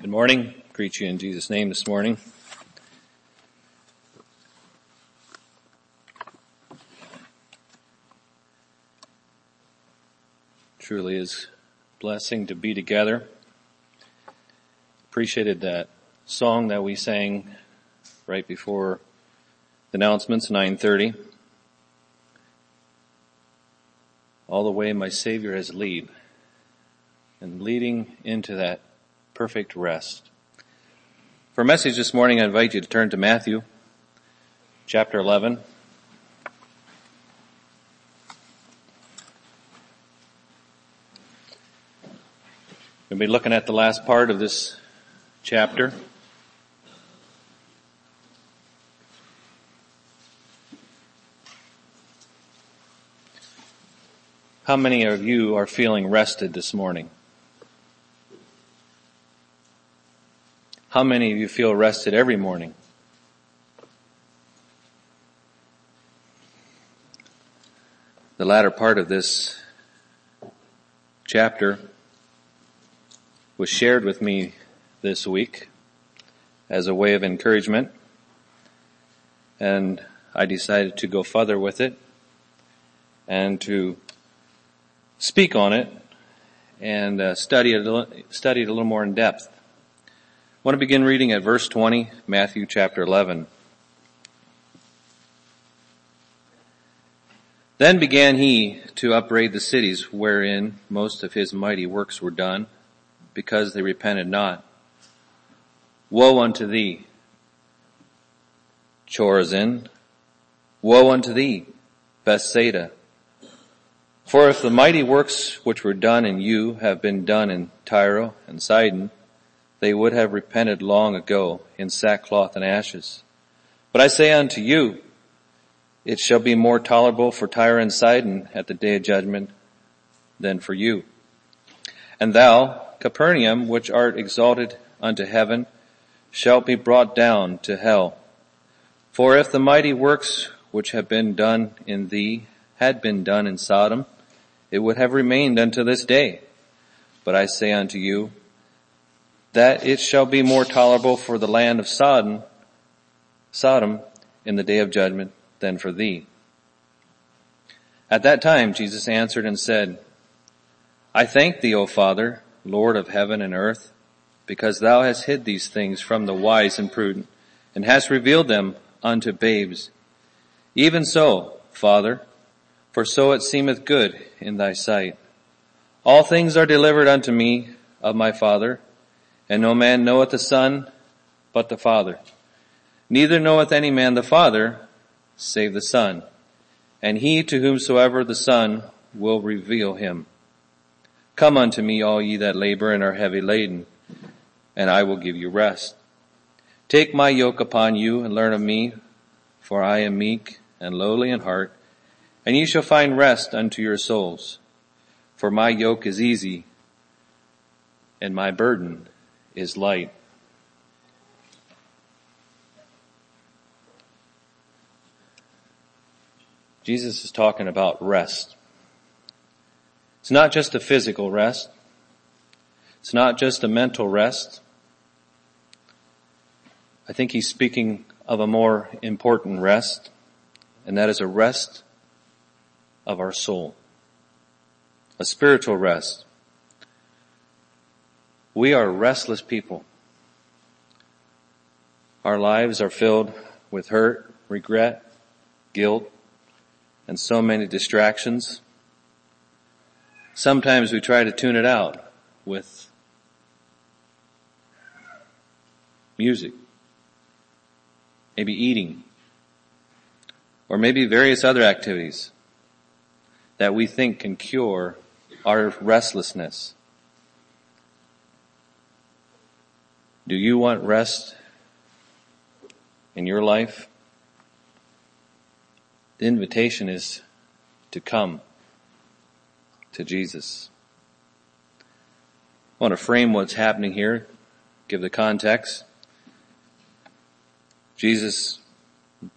Good morning. Greet you in Jesus' name this morning. Truly is blessing to be together. Appreciated that song that we sang right before the announcements, 930. All the way my Savior has lead and leading into that perfect rest. For a message this morning, I invite you to turn to Matthew chapter 11. We'll be looking at the last part of this chapter. How many of you are feeling rested this morning? How many of you feel rested every morning? The latter part of this chapter was shared with me this week as a way of encouragement and I decided to go further with it and to speak on it and uh, study it, study it a little more in depth. I want to begin reading at verse 20, Matthew chapter 11. Then began he to upbraid the cities wherein most of his mighty works were done, because they repented not. Woe unto thee, Chorazin! Woe unto thee, Bethsaida! For if the mighty works which were done in you have been done in Tyre and Sidon, they would have repented long ago in sackcloth and ashes. But I say unto you, it shall be more tolerable for Tyre and Sidon at the day of judgment than for you. And thou, Capernaum, which art exalted unto heaven, shalt be brought down to hell. For if the mighty works which have been done in thee had been done in Sodom, it would have remained unto this day. But I say unto you, that it shall be more tolerable for the land of Sodom, Sodom in the day of judgment than for thee. At that time Jesus answered and said, I thank thee, O Father, Lord of heaven and earth, because thou hast hid these things from the wise and prudent, and hast revealed them unto babes. Even so, Father, for so it seemeth good in thy sight. All things are delivered unto me of my Father, and no man knoweth the Son but the Father. Neither knoweth any man the Father save the Son, and he to whomsoever the Son will reveal him. Come unto me all ye that labor and are heavy laden, and I will give you rest. Take my yoke upon you and learn of me, for I am meek and lowly in heart, and ye shall find rest unto your souls. For my yoke is easy and my burden is light. Jesus is talking about rest. It's not just a physical rest. It's not just a mental rest. I think he's speaking of a more important rest, and that is a rest of our soul. A spiritual rest. We are restless people. Our lives are filled with hurt, regret, guilt, and so many distractions. Sometimes we try to tune it out with music, maybe eating, or maybe various other activities that we think can cure our restlessness. Do you want rest in your life? The invitation is to come to Jesus. I want to frame what's happening here, give the context. Jesus,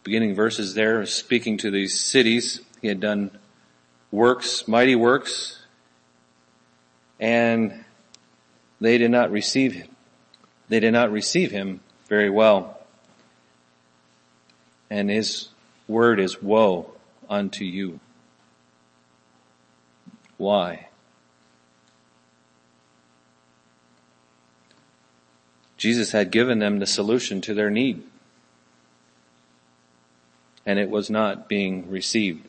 beginning verses there, is speaking to these cities. He had done works, mighty works, and they did not receive him. They did not receive him very well. And his word is woe unto you. Why? Jesus had given them the solution to their need. And it was not being received.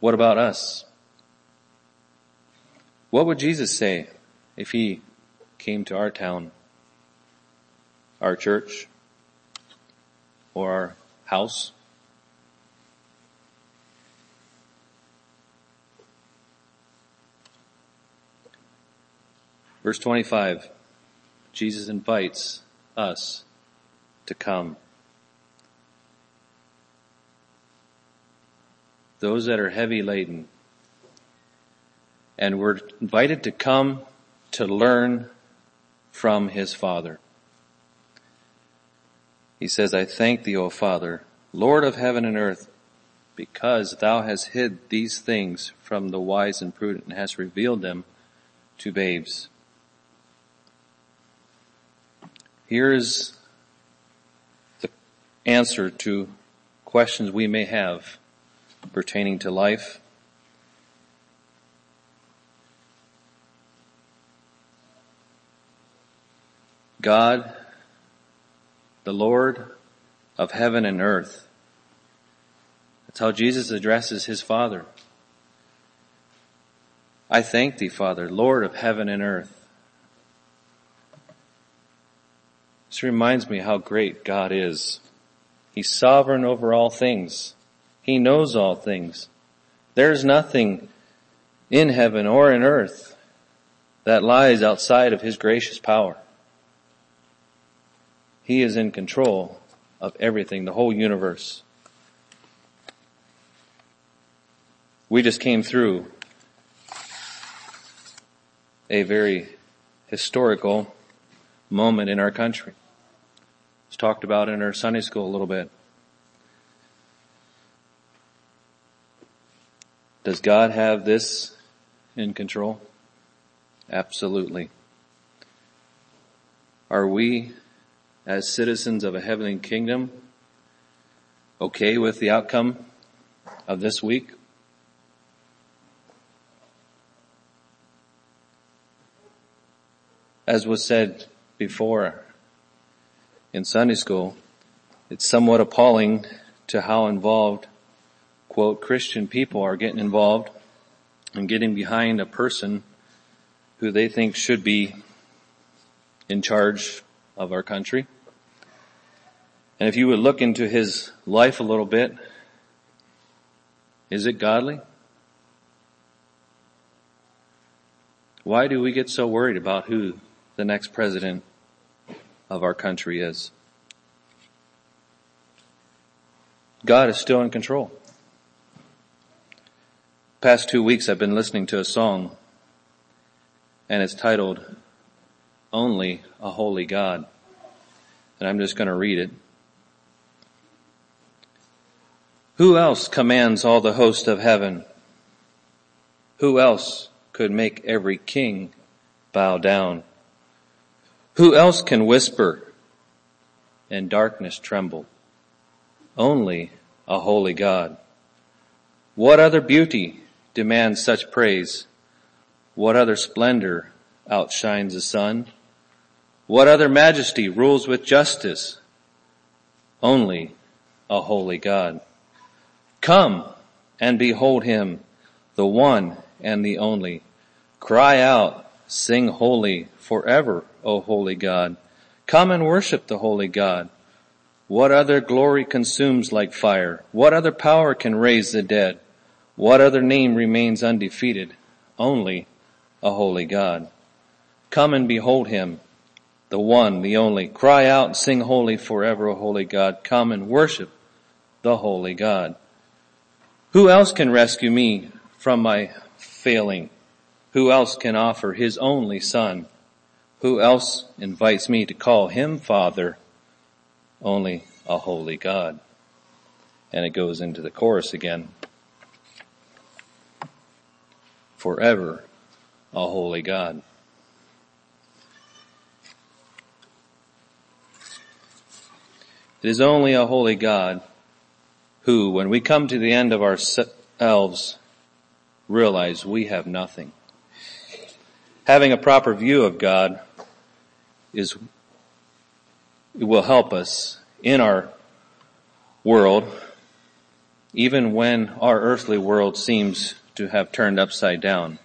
What about us? What would Jesus say if he came to our town, our church, or our house? Verse 25, Jesus invites us to come. Those that are heavy laden. And we're invited to come to learn from his Father. He says, I thank thee, O Father, Lord of heaven and earth, because thou hast hid these things from the wise and prudent and hast revealed them to babes. Here is the answer to questions we may have pertaining to life. God, the Lord of heaven and earth. That's how Jesus addresses his Father. I thank thee, Father, Lord of heaven and earth. This reminds me how great God is. He's sovereign over all things. He knows all things. There's nothing in heaven or in earth that lies outside of His gracious power. He is in control of everything, the whole universe. We just came through a very historical moment in our country. It's talked about in our Sunday school a little bit. Does God have this in control? Absolutely. Are we, as citizens of a heavenly kingdom, okay with the outcome of this week? As was said before in Sunday school, it's somewhat appalling to how involved quote, Christian people are getting involved and getting behind a person who they think should be in charge of our country. And if you would look into his life a little bit, is it godly? Why do we get so worried about who the next president of our country is? God is still in control past two weeks I've been listening to a song and it's titled Only a Holy God. And I'm just going to read it. Who else commands all the host of heaven? Who else could make every king bow down? Who else can whisper and darkness tremble? Only a holy God. What other beauty demands such praise? What other splendor outshines the sun? What other majesty rules with justice? Only a holy God. Come and behold him, the one and the only. Cry out, sing holy forever, O holy God. Come and worship the holy God. What other glory consumes like fire? What other power can raise the dead? What other name remains undefeated? Only a holy God. Come and behold him, the one, the only. Cry out and sing holy forever, O holy God. Come and worship the holy God. Who else can rescue me from my failing? Who else can offer his only son? Who else invites me to call him father? Only a holy God. And it goes into the chorus again. Forever a holy God. It is only a holy God who, when we come to the end of ourselves, realize we have nothing. Having a proper view of God is, it will help us in our world, even when our earthly world seems to have turned upside down.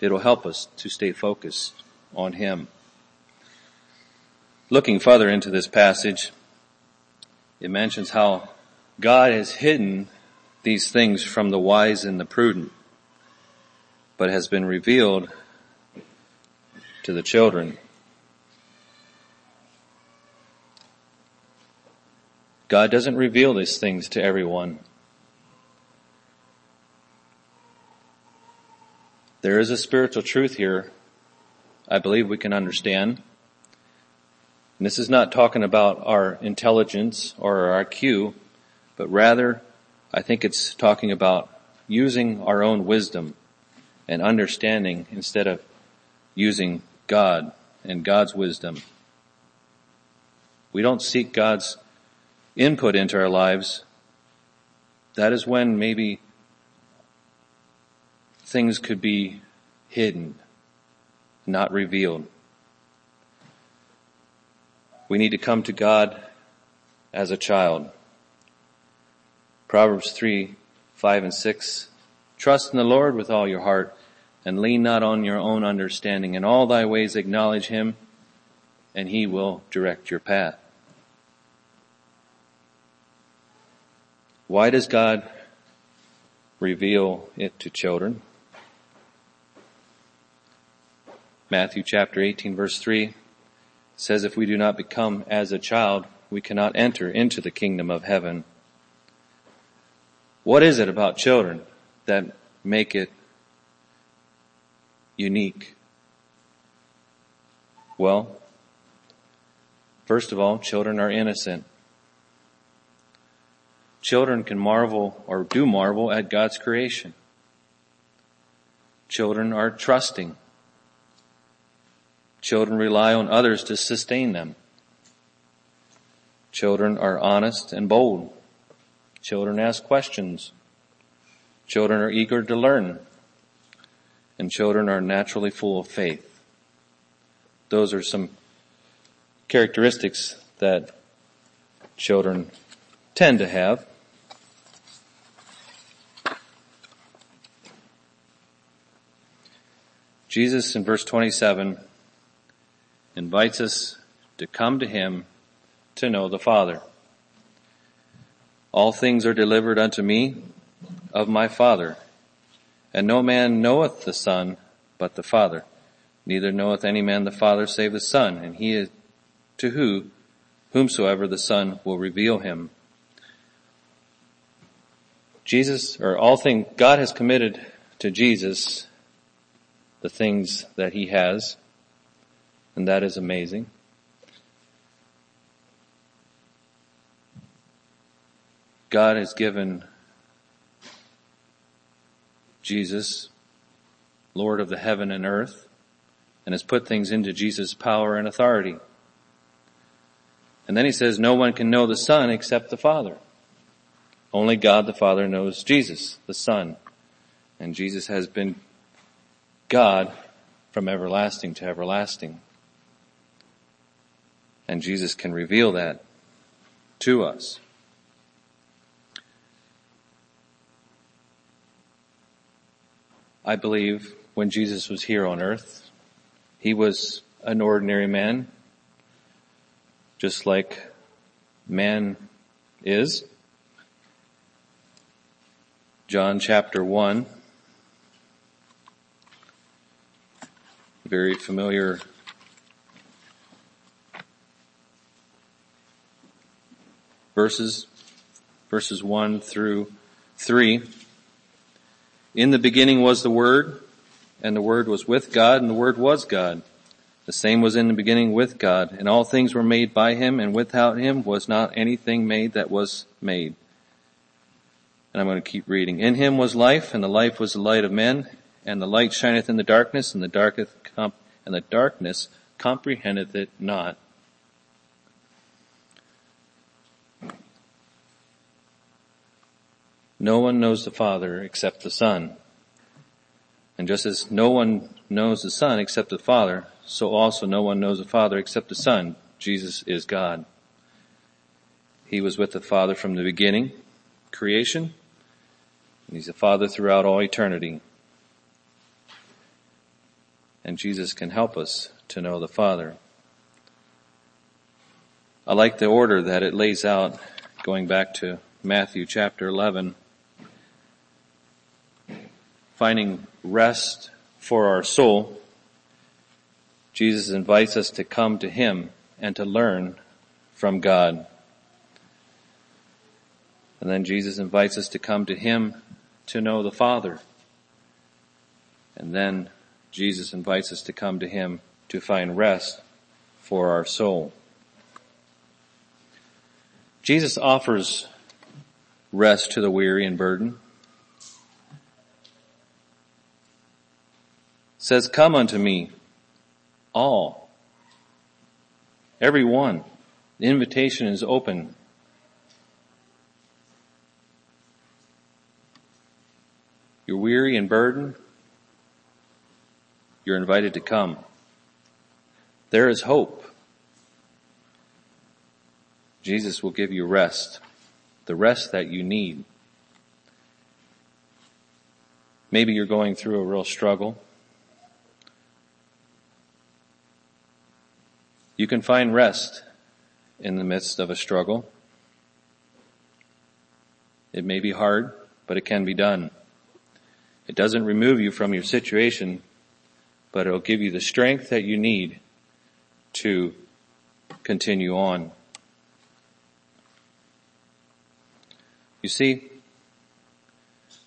It'll help us to stay focused on Him. Looking further into this passage, it mentions how God has hidden these things from the wise and the prudent, but has been revealed to the children. God doesn't reveal these things to everyone. There is a spiritual truth here I believe we can understand. And this is not talking about our intelligence or our IQ, but rather I think it's talking about using our own wisdom and understanding instead of using God and God's wisdom. We don't seek God's input into our lives. That is when maybe things could be hidden, not revealed. We need to come to God as a child. Proverbs 3, 5 and 6. Trust in the Lord with all your heart and lean not on your own understanding. In all thy ways acknowledge him and he will direct your path. Why does God reveal it to children? Matthew chapter 18 verse 3 says if we do not become as a child, we cannot enter into the kingdom of heaven. What is it about children that make it unique? Well, first of all, children are innocent. Children can marvel or do marvel at God's creation. Children are trusting. Children rely on others to sustain them. Children are honest and bold. Children ask questions. Children are eager to learn. And children are naturally full of faith. Those are some characteristics that children tend to have. Jesus in verse 27 invites us to come to him to know the Father. All things are delivered unto me of my Father, and no man knoweth the Son but the Father. Neither knoweth any man the Father save the Son, and he is to who, whomsoever the Son will reveal him. Jesus, or all things, God has committed to Jesus the things that he has, and that is amazing. God has given Jesus, Lord of the heaven and earth, and has put things into Jesus' power and authority. And then he says, no one can know the Son except the Father. Only God the Father knows Jesus, the Son. And Jesus has been God from everlasting to everlasting. And Jesus can reveal that to us. I believe when Jesus was here on earth, he was an ordinary man, just like man is. John chapter 1, very familiar verses, verses 1 through 3. In the beginning was the Word, and the Word was with God, and the Word was God. The same was in the beginning with God, and all things were made by Him, and without Him was not anything made that was made. And I'm going to keep reading. In Him was life, and the life was the light of men, and the light shineth in the darkness, and the and the darkness comprehendeth it not. No one knows the Father except the Son. And just as no one knows the Son except the Father, so also no one knows the Father except the Son. Jesus is God. He was with the Father from the beginning, creation, and He's the Father throughout all eternity. And Jesus can help us to know the Father. I like the order that it lays out going back to Matthew chapter 11 finding rest for our soul, Jesus invites us to come to Him and to learn from God. And then Jesus invites us to come to Him to know the Father. And then Jesus invites us to come to Him to find rest for our soul. Jesus offers rest to the weary and burdened. Says, come unto me, all. Every one. The invitation is open. You're weary and burdened. You're invited to come. There is hope. Jesus will give you rest. The rest that you need. Maybe you're going through a real struggle. You can find rest in the midst of a struggle. It may be hard, but it can be done. It doesn't remove you from your situation, but it'll give you the strength that you need to continue on. You see,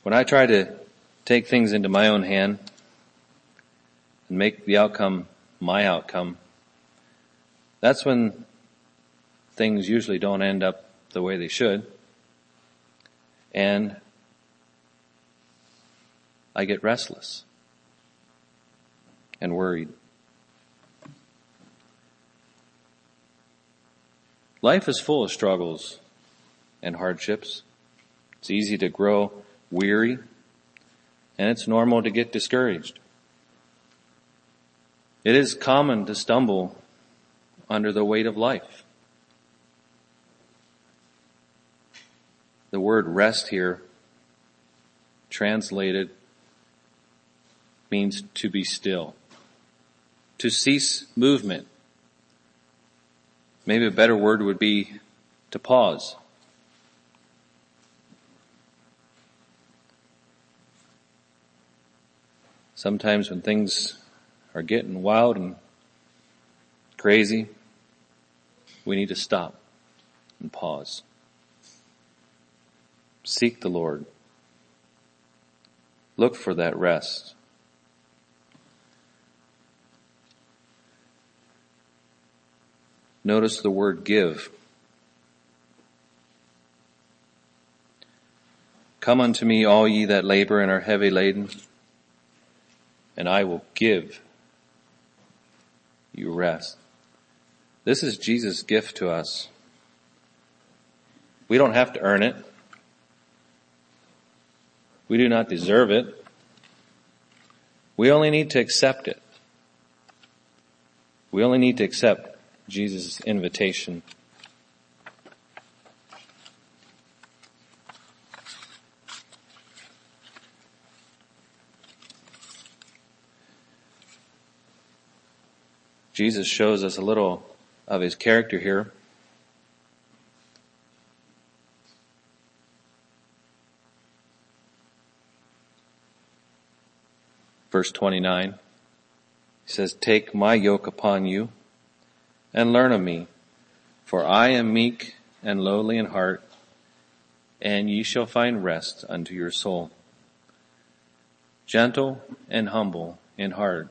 when I try to take things into my own hand and make the outcome my outcome, that's when things usually don't end up the way they should. And I get restless and worried. Life is full of struggles and hardships. It's easy to grow weary and it's normal to get discouraged. It is common to stumble under the weight of life. The word rest here, translated, means to be still, to cease movement. Maybe a better word would be to pause. Sometimes when things are getting wild and crazy, we need to stop and pause. Seek the Lord. Look for that rest. Notice the word give. Come unto me all ye that labor and are heavy laden, and I will give you rest. This is Jesus' gift to us. We don't have to earn it. We do not deserve it. We only need to accept it. We only need to accept Jesus' invitation. Jesus shows us a little of his character here. Verse 29, he says, Take my yoke upon you and learn of me, for I am meek and lowly in heart, and ye shall find rest unto your soul. Gentle and humble in heart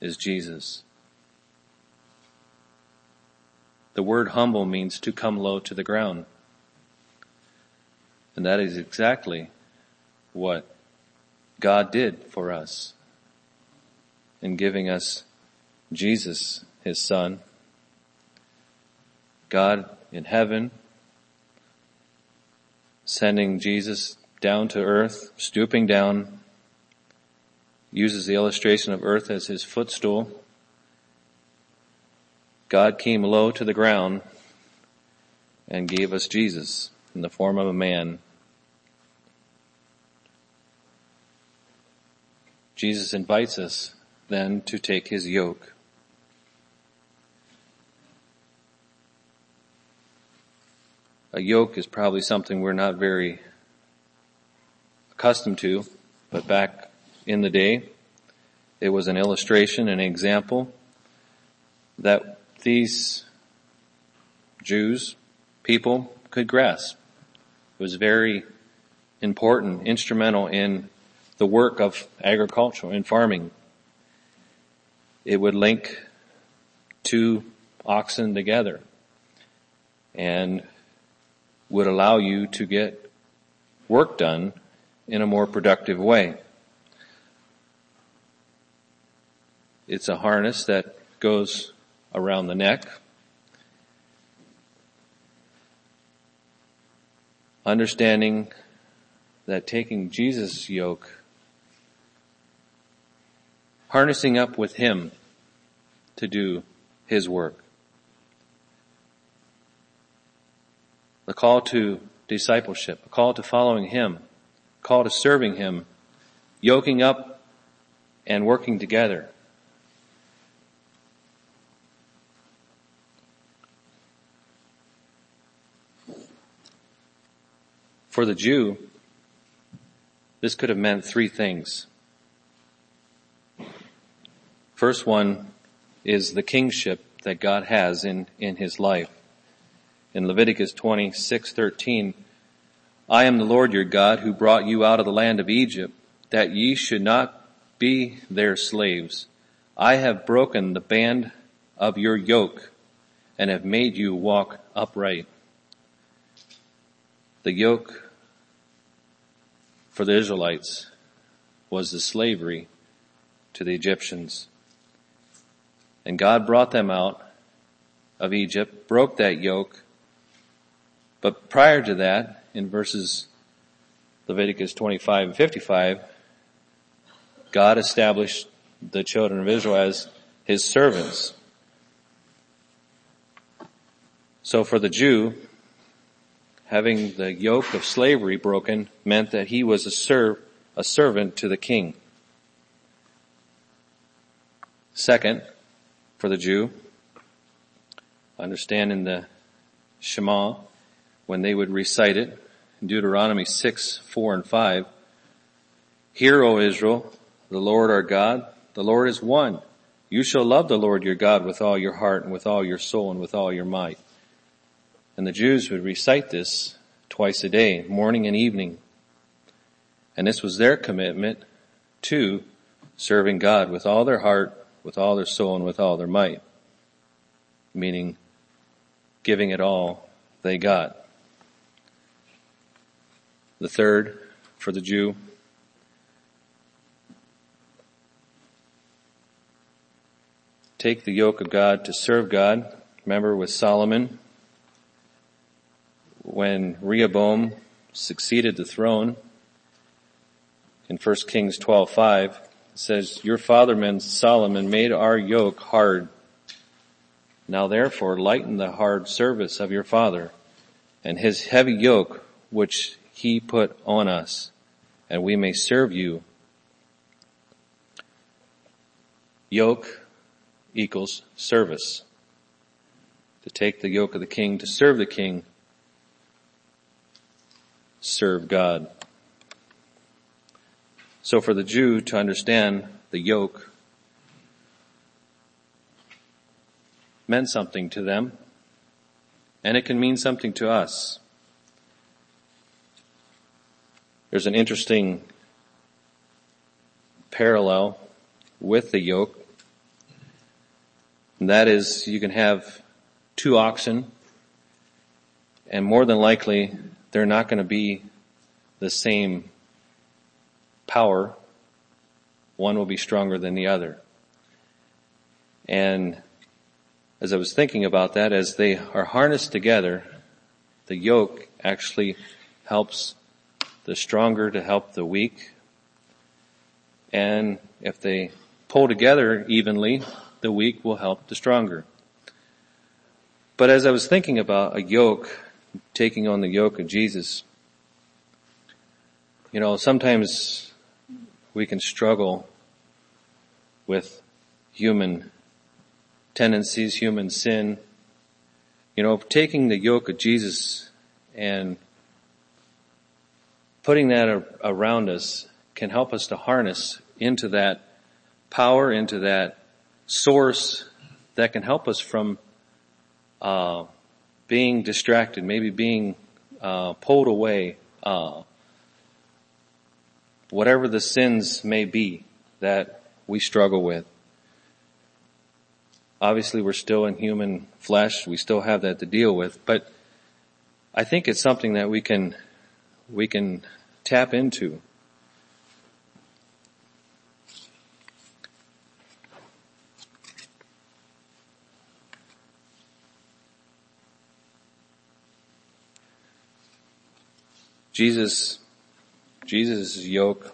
is Jesus. The word humble means to come low to the ground. And that is exactly what God did for us in giving us Jesus, His Son. God in heaven sending Jesus down to earth, stooping down, uses the illustration of earth as his footstool. God came low to the ground and gave us Jesus in the form of a man. Jesus invites us then to take his yoke. A yoke is probably something we're not very accustomed to, but back in the day, it was an illustration, an example that these Jews, people could grasp. It was very important, instrumental in the work of agriculture and farming. It would link two oxen together and would allow you to get work done in a more productive way. It's a harness that goes around the neck. Understanding that taking Jesus' yoke, harnessing up with Him to do His work. the call to discipleship, a call to following Him, a call to serving Him, yoking up and working together. For the Jew, this could have meant three things. First one is the kingship that God has in, in his life in Leviticus 26:13, I am the Lord your God who brought you out of the land of Egypt, that ye should not be their slaves. I have broken the band of your yoke and have made you walk upright. The yoke for the Israelites was the slavery to the Egyptians. And God brought them out of Egypt, broke that yoke, but prior to that, in verses Leviticus 25 and 55, God established the children of Israel as his servants. So for the Jew, having the yoke of slavery broken meant that he was a serv, a servant to the king. Second, for the Jew, understanding the Shema, when they would recite it Deuteronomy 6, 4 and 5. Hear, O Israel, the Lord our God, the Lord is one. You shall love the Lord your God with all your heart and with all your soul and with all your might. And the Jews would recite this twice a day, morning and evening. And this was their commitment to serving God with all their heart, with all their soul, and with all their might. Meaning giving it all they got. The third, for the Jew, take the yoke of God to serve God. Remember with Solomon, when Rehoboam succeeded the throne, in 1 Kings 12:5 it says, "Your father fatherman Solomon made our yoke hard. Now therefore lighten the hard service of your father, and his heavy yoke which he put on us, and we may serve you. Yoke equals service. To take the yoke of the king, to serve the king, serve God. So for the Jew to understand the yoke meant something to them, and it can mean something to us. There's an interesting parallel with the yoke. And that is you can have two oxen and more than likely they're not going to be the same power one will be stronger than the other. And as I was thinking about that, as they are harnessed together, the yoke actually helps the stronger to help the weak. And if they pull together evenly, the weak will help the stronger. But as I was thinking about a yoke, taking on the yoke of Jesus, you know, sometimes we can struggle with human tendencies, human sin. You know, taking the yoke of Jesus and putting that around us can help us to harness into that power, into that source that can help us from uh, being distracted, maybe being uh, pulled away, uh, whatever the sins may be that we struggle with. Obviously, we're still in human flesh; we still have that to deal with. But I think it's something that we can we can tap into. Jesus, Jesus' yoke.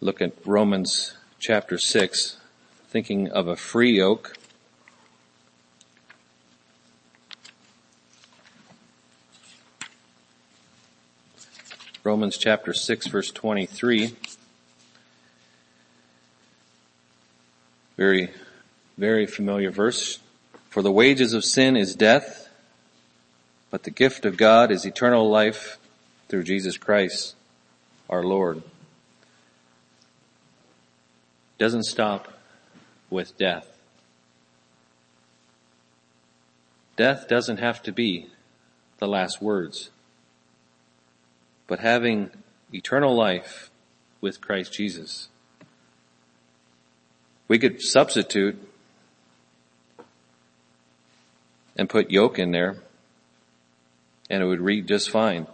Look at Romans chapter 6, thinking of a free yoke. Romans chapter 6 verse 23. Very, very familiar verse. For the wages of sin is death, but the gift of God is eternal life through Jesus Christ, our Lord. Doesn't stop with death. Death doesn't have to be the last words. But having eternal life with Christ Jesus. We could substitute and put yoke in there and it would read just fine.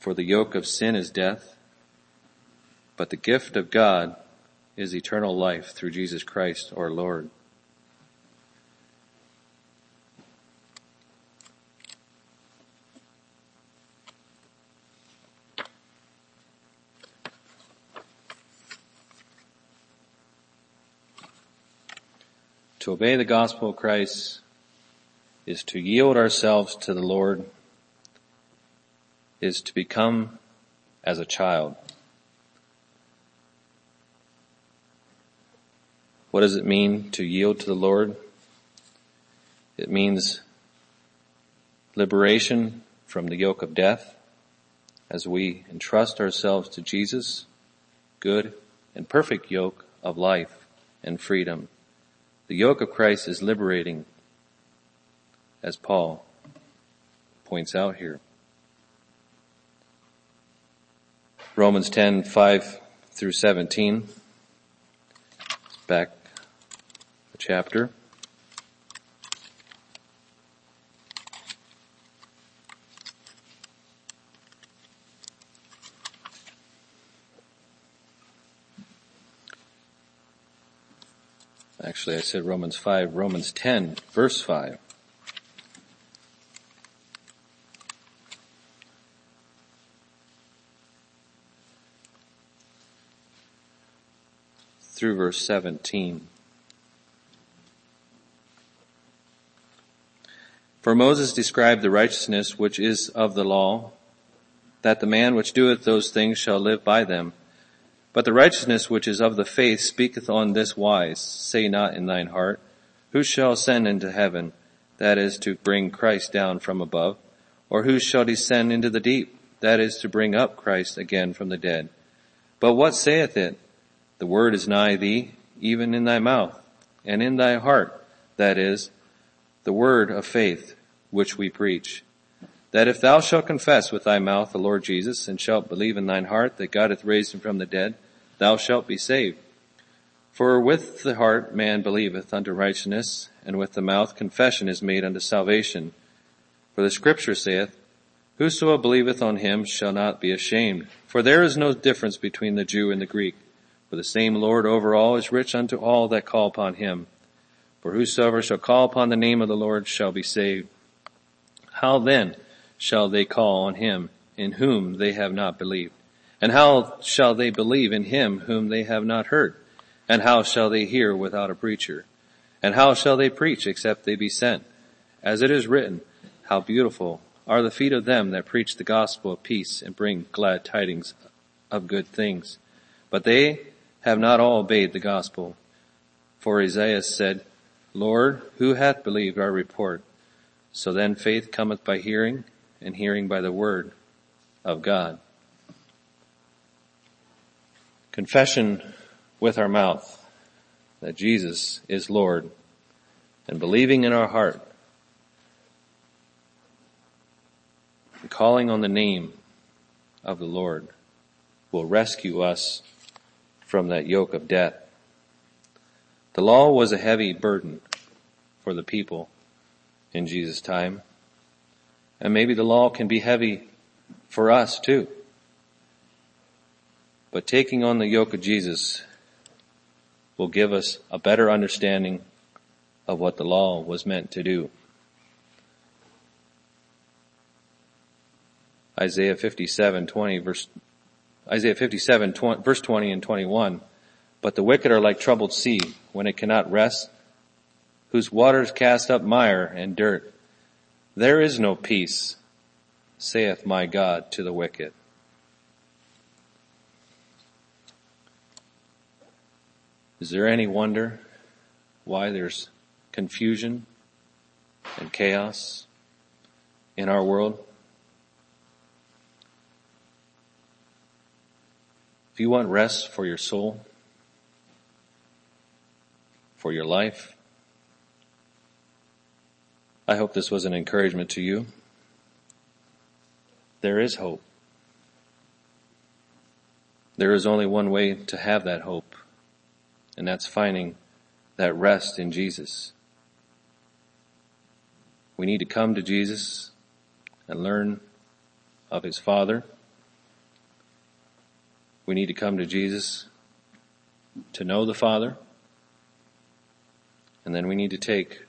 For the yoke of sin is death, but the gift of God is eternal life through Jesus Christ our Lord. To obey the gospel of Christ is to yield ourselves to the Lord, is to become as a child. What does it mean to yield to the Lord? It means liberation from the yoke of death as we entrust ourselves to Jesus, good and perfect yoke of life and freedom. The yoke of Christ is liberating as Paul points out here. Romans 10, 5 through 17. Back a chapter. Actually, I said Romans 5, Romans 10, verse 5. Through verse 17. For Moses described the righteousness which is of the law, that the man which doeth those things shall live by them. But the righteousness which is of the faith speaketh on this wise, say not in thine heart, who shall ascend into heaven, that is to bring Christ down from above, or who shall descend into the deep, that is to bring up Christ again from the dead. But what saith it? The word is nigh thee, even in thy mouth, and in thy heart, that is, the word of faith which we preach. That if thou shalt confess with thy mouth the Lord Jesus, and shalt believe in thine heart that God hath raised him from the dead, thou shalt be saved. For with the heart man believeth unto righteousness, and with the mouth confession is made unto salvation. For the scripture saith, Whoso believeth on him shall not be ashamed. For there is no difference between the Jew and the Greek. For the same Lord over all is rich unto all that call upon him. For whosoever shall call upon the name of the Lord shall be saved. How then shall they call on him in whom they have not believed? And how shall they believe in him whom they have not heard? And how shall they hear without a preacher? And how shall they preach except they be sent? As it is written, how beautiful are the feet of them that preach the gospel of peace and bring glad tidings of good things. But they have not all obeyed the gospel. For Isaiah said, Lord, who hath believed our report? So then faith cometh by hearing, and hearing by the word of God. Confession with our mouth that Jesus is Lord and believing in our heart and calling on the name of the Lord will rescue us from that yoke of death. The law was a heavy burden for the people in Jesus' time. And maybe the law can be heavy for us too. But taking on the yoke of Jesus will give us a better understanding of what the law was meant to do. Isaiah 57, 20 verse, Isaiah 57, 20, verse 20 and 21. But the wicked are like troubled sea when it cannot rest, whose waters cast up mire and dirt. There is no peace, saith my God to the wicked. Is there any wonder why there's confusion and chaos in our world? If you want rest for your soul, for your life, I hope this was an encouragement to you. There is hope. There is only one way to have that hope, and that's finding that rest in Jesus. We need to come to Jesus and learn of His Father we need to come to Jesus to know the Father. And then we need to take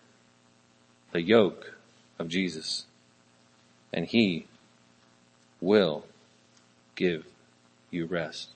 the yoke of Jesus and He will give you rest.